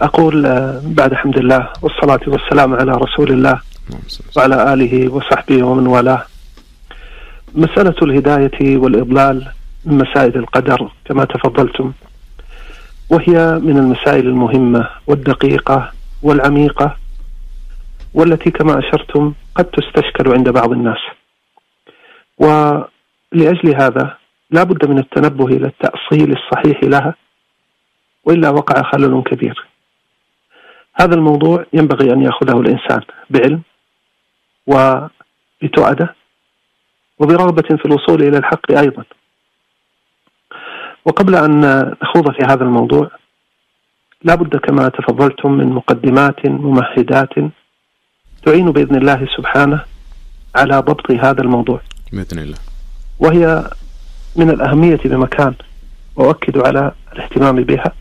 أقول آه، بعد حمد الله والصلاة والسلام على رسول الله وعلى آله وصحبه ومن والاه. مسألة الهداية والإضلال من مسائل القدر كما تفضلتم وهي من المسائل المهمة والدقيقة والعميقة والتي كما أشرتم قد تستشكل عند بعض الناس. ولأجل هذا لا بد من التنبه إلى التأصيل الصحيح لها وإلا وقع خلل كبير. هذا الموضوع ينبغي أن يأخذه الإنسان بعلم وبتؤدة وبرغبة في الوصول إلى الحق أيضا. وقبل أن نخوض في هذا الموضوع لا بد كما تفضلتم من مقدمات ممهدات تعين بإذن الله سبحانه على ضبط هذا الموضوع. بإذن الله. وهي من الأهمية بمكان وأؤكد على الاهتمام بها.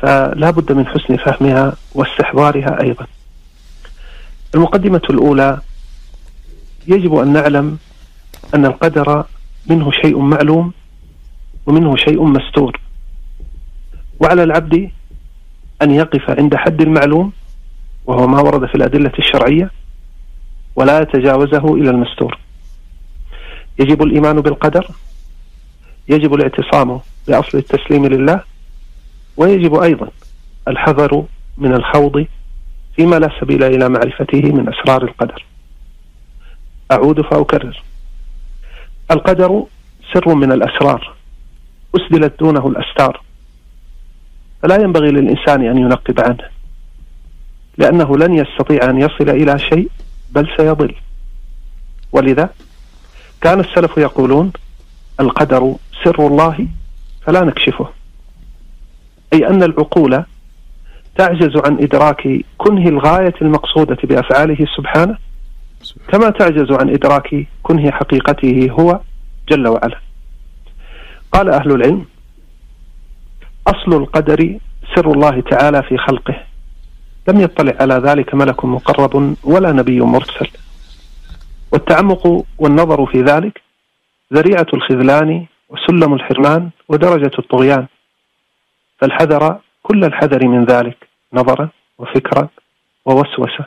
فلا بد من حسن فهمها واستحضارها أيضا. المقدمة الأولى يجب أن نعلم أن القدر منه شيء معلوم ومنه شيء مستور. وعلى العبد أن يقف عند حد المعلوم وهو ما ورد في الأدلة الشرعية ولا يتجاوزه إلى المستور. يجب الإيمان بالقدر يجب الاعتصام بأصل التسليم لله ويجب أيضا الحذر من الخوض فيما لا سبيل إلى معرفته من أسرار القدر. أعود فأكرر. القدر سر من الأسرار أسدلت دونه الأستار. فلا ينبغي للإنسان أن ينقب عنه لأنه لن يستطيع أن يصل إلى شيء بل سيضل. ولذا كان السلف يقولون القدر سر الله فلا نكشفه. أي أن العقول تعجز عن إدراك كنه الغاية المقصودة بأفعاله سبحانه كما تعجز عن إدراك كنه حقيقته هو جل وعلا. قال أهل العلم أصل القدر سر الله تعالى في خلقه. لم يطلع على ذلك ملك مقرب ولا نبي مرسل. والتعمق والنظر في ذلك ذريعة الخذلان وسلم الحرمان ودرجة الطغيان. فالحذر كل الحذر من ذلك نظرا وفكرا ووسوسة.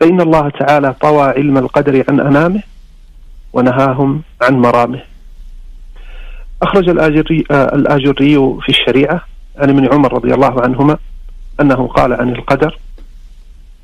فإن الله تعالى طوى علم القدر عن أنامه ونهاهم عن مرامه. أخرج الآجري, الآجري في الشريعة عن ابن عمر رضي الله عنهما أنه قال عن القدر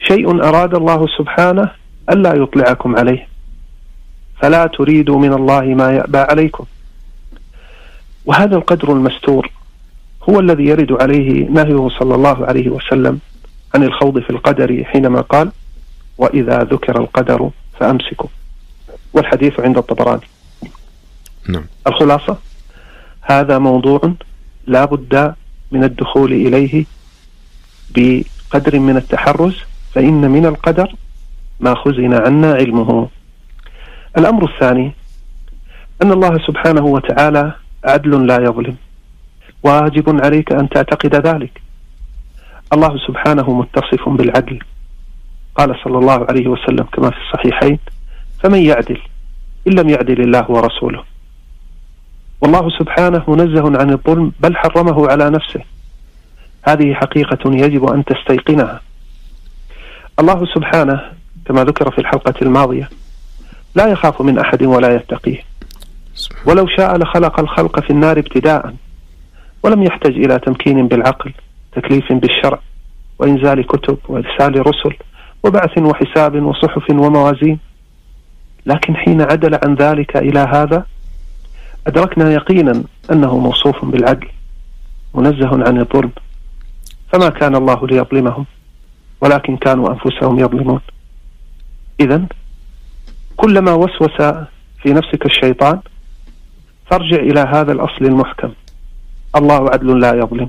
شيء أراد الله سبحانه ألا يطلعكم عليه فلا تريدوا من الله ما يأبى عليكم. وهذا القدر المستور هو الذي يرد عليه نهيه صلى الله عليه وسلم عن الخوض في القدر حينما قال وإذا ذكر القدر فأمسكوا والحديث عند الطبراني. نعم. الخلاصة هذا موضوع لا بد من الدخول إليه بقدر من التحرز فإن من القدر ما خزن عنا علمه. الأمر الثاني أن الله سبحانه وتعالى عدل لا يظلم. واجب عليك أن تعتقد ذلك. الله سبحانه متصف بالعدل. قال صلى الله عليه وسلم كما في الصحيحين فمن يعدل إن لم يعدل الله ورسوله. والله سبحانه منزه عن الظلم بل حرمه على نفسه. هذه حقيقة يجب أن تستيقنها. الله سبحانه كما ذكر في الحلقة الماضية لا يخاف من أحد ولا يتقيه. ولو شاء لخلق الخلق في النار ابتداء. ولم يحتج إلى تمكين بالعقل تكليف بالشرع وإنزال كتب وإرسال رسل وبعث وحساب وصحف وموازين. لكن حين عدل عن ذلك إلى هذا أدركنا يقينا أنه موصوف بالعدل منزه عن الظلم. فما كان الله ليظلمهم ولكن كانوا أنفسهم يظلمون. إذا كلما وسوس في نفسك الشيطان فارجع إلى هذا الأصل المحكم. الله عدل لا يظلم.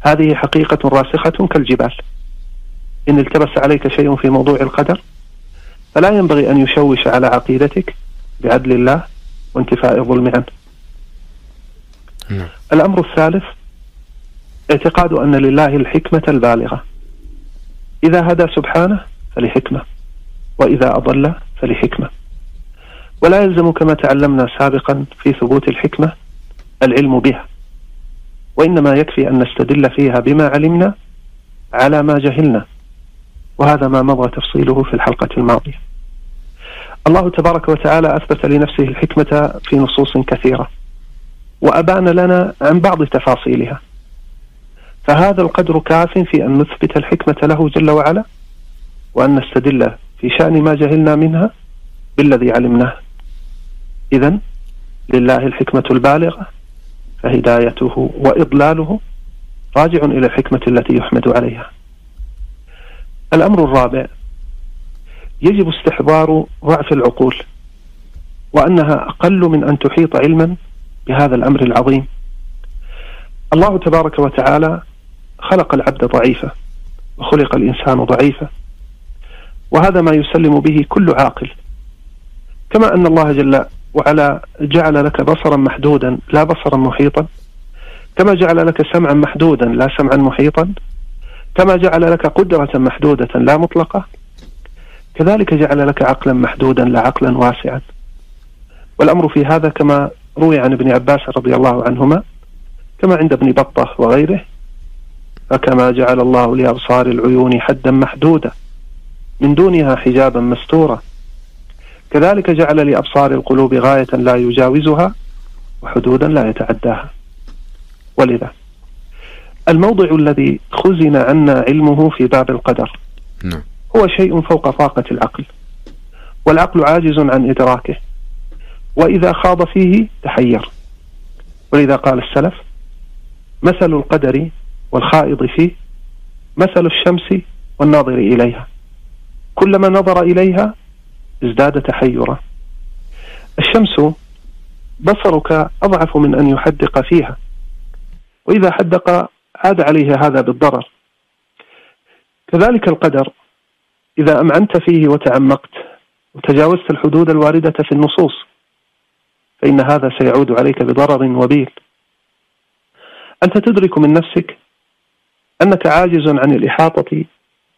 هذه حقيقة راسخة كالجبال. إن التبس عليك شيء في موضوع القدر فلا ينبغي أن يشوش على عقيدتك بعدل الله وانتفاء الظلم عنه. نعم. الأمر الثالث اعتقاد أن لله الحكمة البالغة. إذا هدى سبحانه فلحكمة وإذا أضل فلحكمة. ولا يلزم كما تعلمنا سابقا في ثبوت الحكمة العلم بها. وإنما يكفي أن نستدل فيها بما علمنا على ما جهلنا. وهذا ما مضى تفصيله في الحلقة الماضية. الله تبارك وتعالى أثبت لنفسه الحكمة في نصوص كثيرة. وأبان لنا عن بعض تفاصيلها. فهذا القدر كاف في أن نثبت الحكمة له جل وعلا وأن نستدل في شأن ما جهلنا منها بالذي علمناه. إذا لله الحكمة البالغة. فهدايته وإضلاله راجع إلى الحكمة التي يحمد عليها. الأمر الرابع يجب استحضار ضعف العقول وأنها أقل من أن تحيط علما بهذا الأمر العظيم. الله تبارك وتعالى خلق العبد ضعيفا وخلق الإنسان ضعيفا وهذا ما يسلم به كل عاقل. كما أن الله جل وعلا جعل لك بصرا محدودا لا بصرا محيطا. كما جعل لك سمعا محدودا لا سمعا محيطا. كما جعل لك قدرة محدودة لا مطلقة. كذلك جعل لك عقلا محدودا لا عقلا واسعا. والأمر في هذا كما روي عن ابن عباس رضي الله عنهما كما عند ابن بطة وغيره فكما جعل الله لأبصار العيون حدا محدودا من دونها حجابا مستورا. كذلك جعل لأبصار القلوب غاية لا يجاوزها وحدودا لا يتعداها. ولذا الموضع الذي خزن عنا علمه في باب القدر نعم. هو شيء فوق طاقة العقل والعقل عاجز عن إدراكه وإذا خاض فيه تحير. ولذا قال السلف مثل القدر والخائض فيه مثل الشمس والناظر إليها. كلما نظر إليها ازداد تحيرا الشمس بصرك أضعف من أن يحدق فيها. وإذا حدق عاد عليه هذا بالضرر. كذلك القدر. إذا أمعنت فيه وتعمقت وتجاوزت الحدود الواردة في النصوص فإن هذا سيعود عليك بضرر وبيل. أنت تدرك من نفسك أنك عاجز عن الإحاطة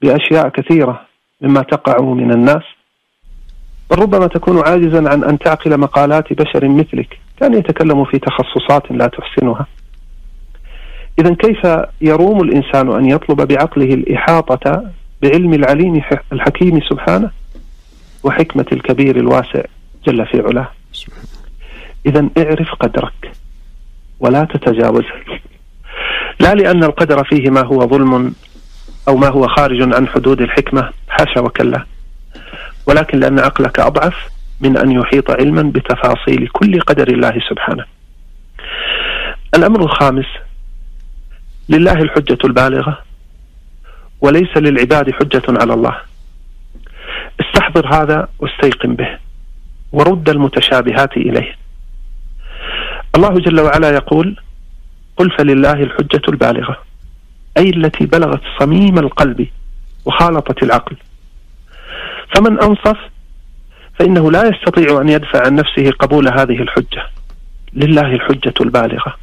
بأشياء كثيرة مما تقع من الناس. بل ربما تكون عاجزا عن أن تعقل مقالات بشر مثلك. كان يتكلم في تخصصات لا تحسنها. إذا كيف يروم الإنسان أن يطلب بعقله الإحاطة بعلم العليم الحكيم سبحانه وحكمة الكبير الواسع جل في علاه؟ إذا اعرف قدرك ولا تتجاوزه لا لأن القدر فيه ما هو ظلم أو ما هو خارج عن حدود الحكمة. حاشا وكلا. ولكن لأن عقلك أضعف من أن يحيط علما بتفاصيل كل قدر الله سبحانه. الأمر الخامس لله الحجة البالغة وليس للعباد حجة على الله. استحضر هذا واستيقن به ورد المتشابهات إليه. الله جل وعلا يقول قل فلله الحجة البالغة أي التي بلغت صميم القلب وخالطت العقل. فمن أنصف فإنه لا يستطيع أن يدفع عن نفسه قبول هذه الحجة. لله الحجة البالغة.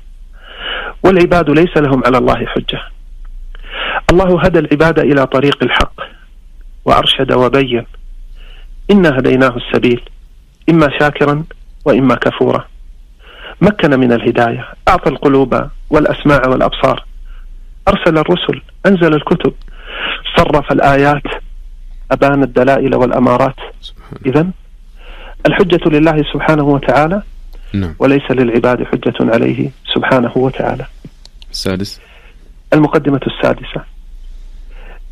والعباد ليس لهم على الله حجة. الله هدى العباد إلى طريق الحق وأرشد وبين. إنا هديناه السبيل إما شاكرا وإما كفورا. مكن من الهداية أعطى القلوب والأسماع والأبصار. أرسل الرسل أنزل الكتب صرف الآيات أبان الدلائل والأمارات. إذا الحجة لله سبحانه وتعالى نعم. وليس للعباد حجة عليه سبحانه وتعالى. السادس. المقدمة السادسة.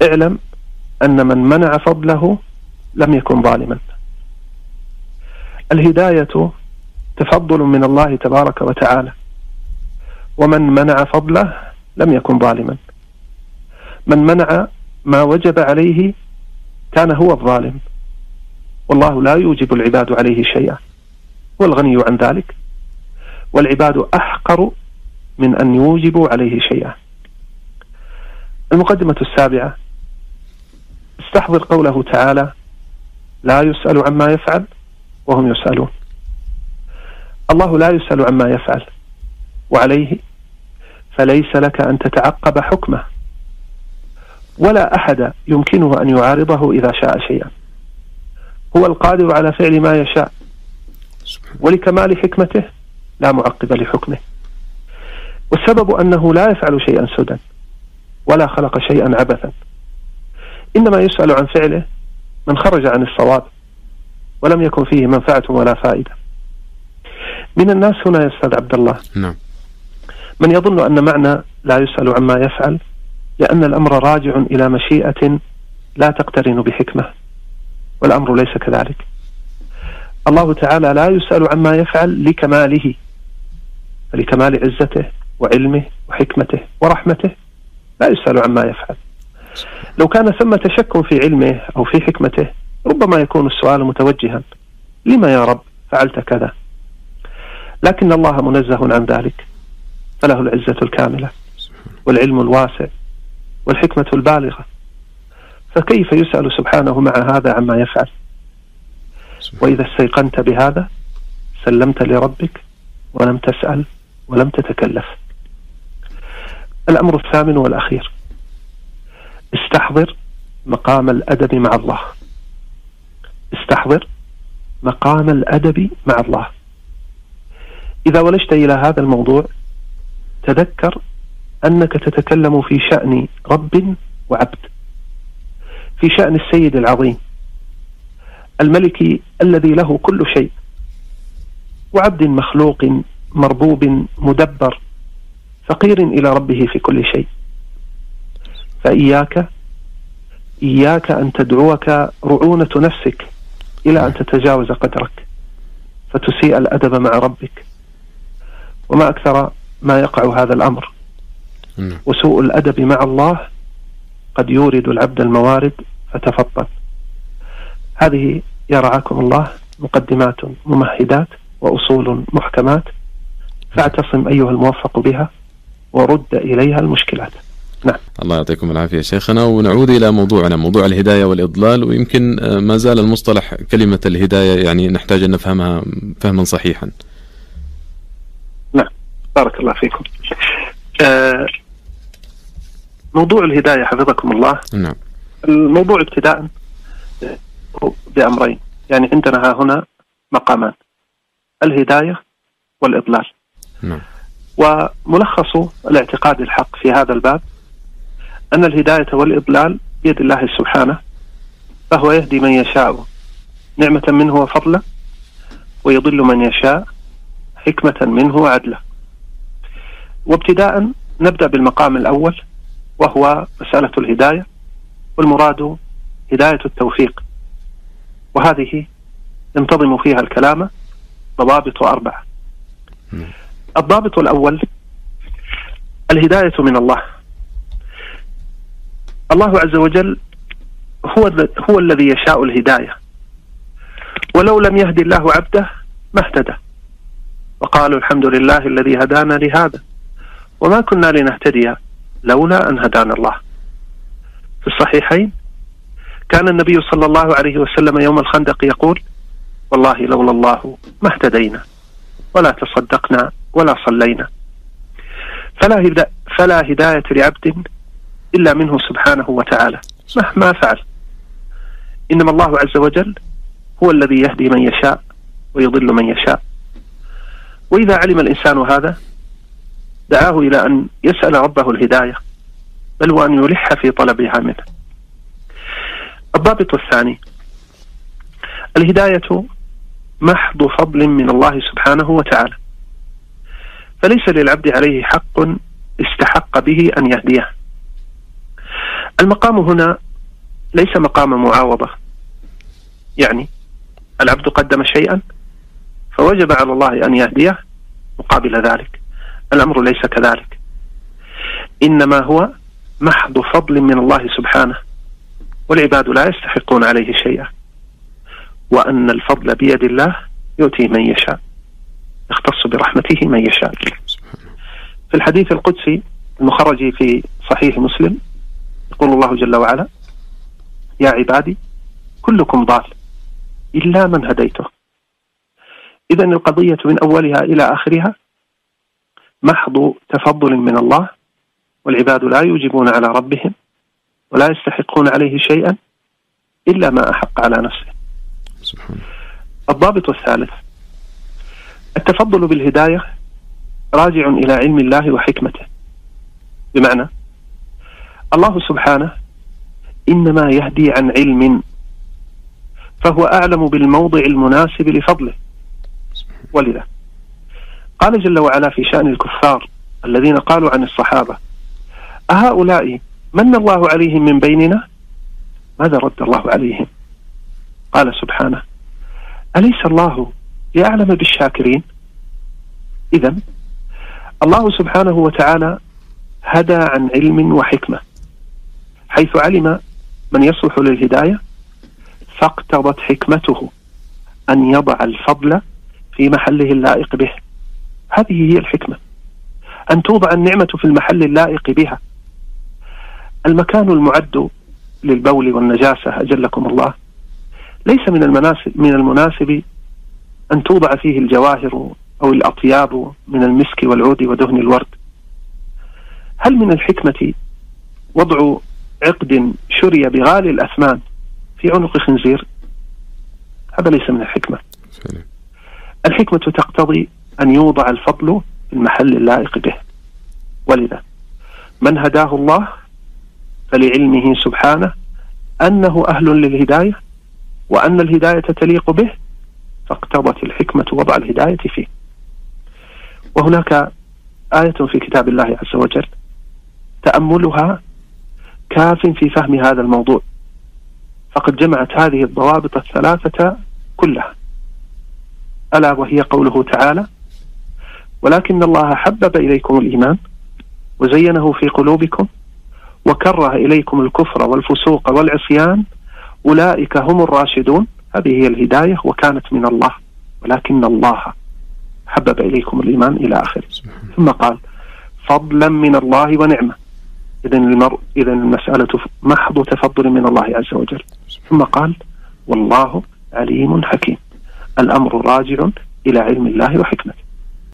اعلم أن من منع فضله لم يكن ظالما. الهداية تفضل من الله تبارك وتعالى. ومن منع فضله لم يكن ظالما. من منع ما وجب عليه كان هو الظالم. والله لا يوجب العباد عليه شيئا. هو الغني عن ذلك. والعباد أحقر من أن يوجبوا عليه شيئا. المقدمة السابعة. استحضر قوله تعالى لا يسأل عما يفعل وهم يسألون. الله لا يسأل عما يفعل. وعليه فليس لك أن تتعقب حكمه. ولا أحد يمكنه أن يعارضه إذا شاء شيئا. هو القادر على فعل ما يشاء. ولكمال حكمته لا معقب لحكمه. والسبب أنه لا يفعل شيئا سدى ولا خلق شيئا عبثا. إنما يسأل عن فعله من خرج عن الصواب ولم يكن فيه منفعة ولا فائدة. من الناس هنا يا أستاذ عبد الله. نعم. من يظن أن معنى لا يسأل عما يفعل لأن الأمر راجع إلى مشيئة لا تقترن بحكمة والأمر ليس كذلك. الله تعالى لا يسأل عما يفعل لكماله فلكمال عزته وعلمه وحكمته ورحمته لا يسأل عما يفعل. لو كان ثمة شك في علمه أو في حكمته ربما يكون السؤال متوجها لما يا رب فعلت كذا؟ لكن الله منزه عن ذلك فله العزة الكاملة والعلم الواسع. والحكمة البالغة. فكيف يسأل سبحانه مع هذا عما يفعل؟ وإذا استيقنت بهذا سلمت لربك ولم تسأل ولم تتكلف. الأمر الثامن والأخير استحضر مقام الأدب مع الله. استحضر مقام الأدب مع الله. إذا ولجت إلى هذا الموضوع تذكر أنك تتكلم في شأن رب وعبد في شأن السيد العظيم الملك الذي له كل شيء وعبد مخلوق مربوب مدبر فقير إلى ربه في كل شيء. فإياك إياك أن تدعوك رعونة نفسك إلى أن تتجاوز قدرك فتسيء الأدب مع ربك. وما أكثر ما يقع هذا الأمر. وسوء الأدب مع الله قد يورد العبد الموارد فتفطن هذه يا رعاكم الله مقدمات ممهدات وأصول محكمات فاعتصم أيها الموفق بها ورد إليها المشكلات. نعم. الله يعطيكم العافية شيخنا. ونعود إلى موضوعنا موضوع الهداية والإضلال. ويمكن آه، ما زال المصطلح كلمة الهداية يعني نحتاج أن نفهمها فهما صحيحا. نعم. بارك الله فيكم. موضوع الهداية حفظكم الله. نعم. الموضوع ابتداء بأمرين. يعني عندنا ها هنا مقامان الهداية والإضلال. نعم. وملخص الاعتقاد الحق في هذا الباب أن الهداية والإضلال بيد الله سبحانه فهو يهدي من يشاء نعمة منه وفضلا ويضل من يشاء حكمة منه وعدلا وابتداء نبدأ بالمقام الأول وهو مسألة الهداية والمراد هداية التوفيق. وهذه ينتظم فيها الكلام ضوابط نعم. الضابط الأول الهداية من الله. الله عز وجل هو هو الذي يشاء الهداية. ولو لم يهدي الله عبده ما اهتدى. وقالوا الحمد لله الذي هدانا لهذا. وما كنا لنهتدي لولا أن هدانا الله. في الصحيحين كان النبي صلى الله عليه وسلم يوم الخندق يقول والله لولا الله ما اهتدينا ولا تصدقنا ولا صلينا. فلا هدا فلا هداية لعبد إلا منه سبحانه وتعالى مهما فعل. إنما الله عز وجل هو الذي يهدي من يشاء ويضل من يشاء. وإذا علم الإنسان هذا دعاه إلى أن يسأل ربه الهداية بل وأن يلح في طلبها منه. الضابط الثاني الهداية محض فضل من الله سبحانه وتعالى فليس للعبد عليه حق استحق به أن يهديه. المقام هنا ليس مقام معاوضة. يعني العبد قدم شيئا فوجب على الله أن يهديه مقابل ذلك. الأمر ليس كذلك. إنما هو محض فضل من الله سبحانه والعباد لا يستحقون عليه شيئا وأن الفضل بيد الله يؤتي من يشاء يختص برحمته من يشاء. في الحديث القدسي المخرج في صحيح مسلم يقول الله جل وعلا يا عبادي كلكم ضال إلا من هديته. إذا القضية من أولها إلى آخرها محض تفضل من الله والعباد لا يوجبون على ربهم ولا يستحقون عليه شيئا إلا ما أحق على نفسه. سبحان الضابط الثالث التفضل بالهداية راجع إلى علم الله وحكمته. بمعنى الله سبحانه إنما يهدي عن علم فهو أعلم بالموضع المناسب لفضله. ولذا قال جل وعلا في شأن الكفار الذين قالوا عن الصحابة أهؤلاء من الله عليهم من بيننا؟ ماذا رد الله عليهم؟ قال سبحانه أليس الله يعلم بالشاكرين؟ إذا الله سبحانه وتعالى هدى عن علم وحكمة حيث علم من يصلح للهداية فاقتضت حكمته أن يضع الفضل في محله اللائق به. هذه هي الحكمة. أن توضع النعمة في المحل اللائق بها. المكان المعد للبول والنجاسة أجلكم الله. ليس من المناسب من المناسب أن توضع فيه الجواهر أو الأطياب من المسك والعود ودهن الورد. هل من الحكمة وضع عقد شري بغالي الأثمان في عنق خنزير؟ هذا ليس من الحكمة. الحكمة تقتضي أن يوضع الفضل في المحل اللائق به. ولذا من هداه الله فلعلمه سبحانه أنه أهل للهداية وأن الهداية تليق به فاقتضت الحكمة وضع الهداية فيه. وهناك آية في كتاب الله عز وجل تأملها كاف في فهم هذا الموضوع. فقد جمعت هذه الضوابط الثلاثة كلها. ألا وهي قوله تعالى ولكن الله حبب إليكم الإيمان وزينه في قلوبكم وكره إليكم الكفر والفسوق والعصيان. أولئك هم الراشدون. هذه هي الهداية وكانت من الله. ولكن الله حبب إليكم الإيمان إلى آخره. ثم قال فضلا من الله ونعمة. إذا المرء إذا المسألة محض تفضل من الله عز وجل. ثم قال والله عليم حكيم. الأمر راجع إلى علم الله وحكمته.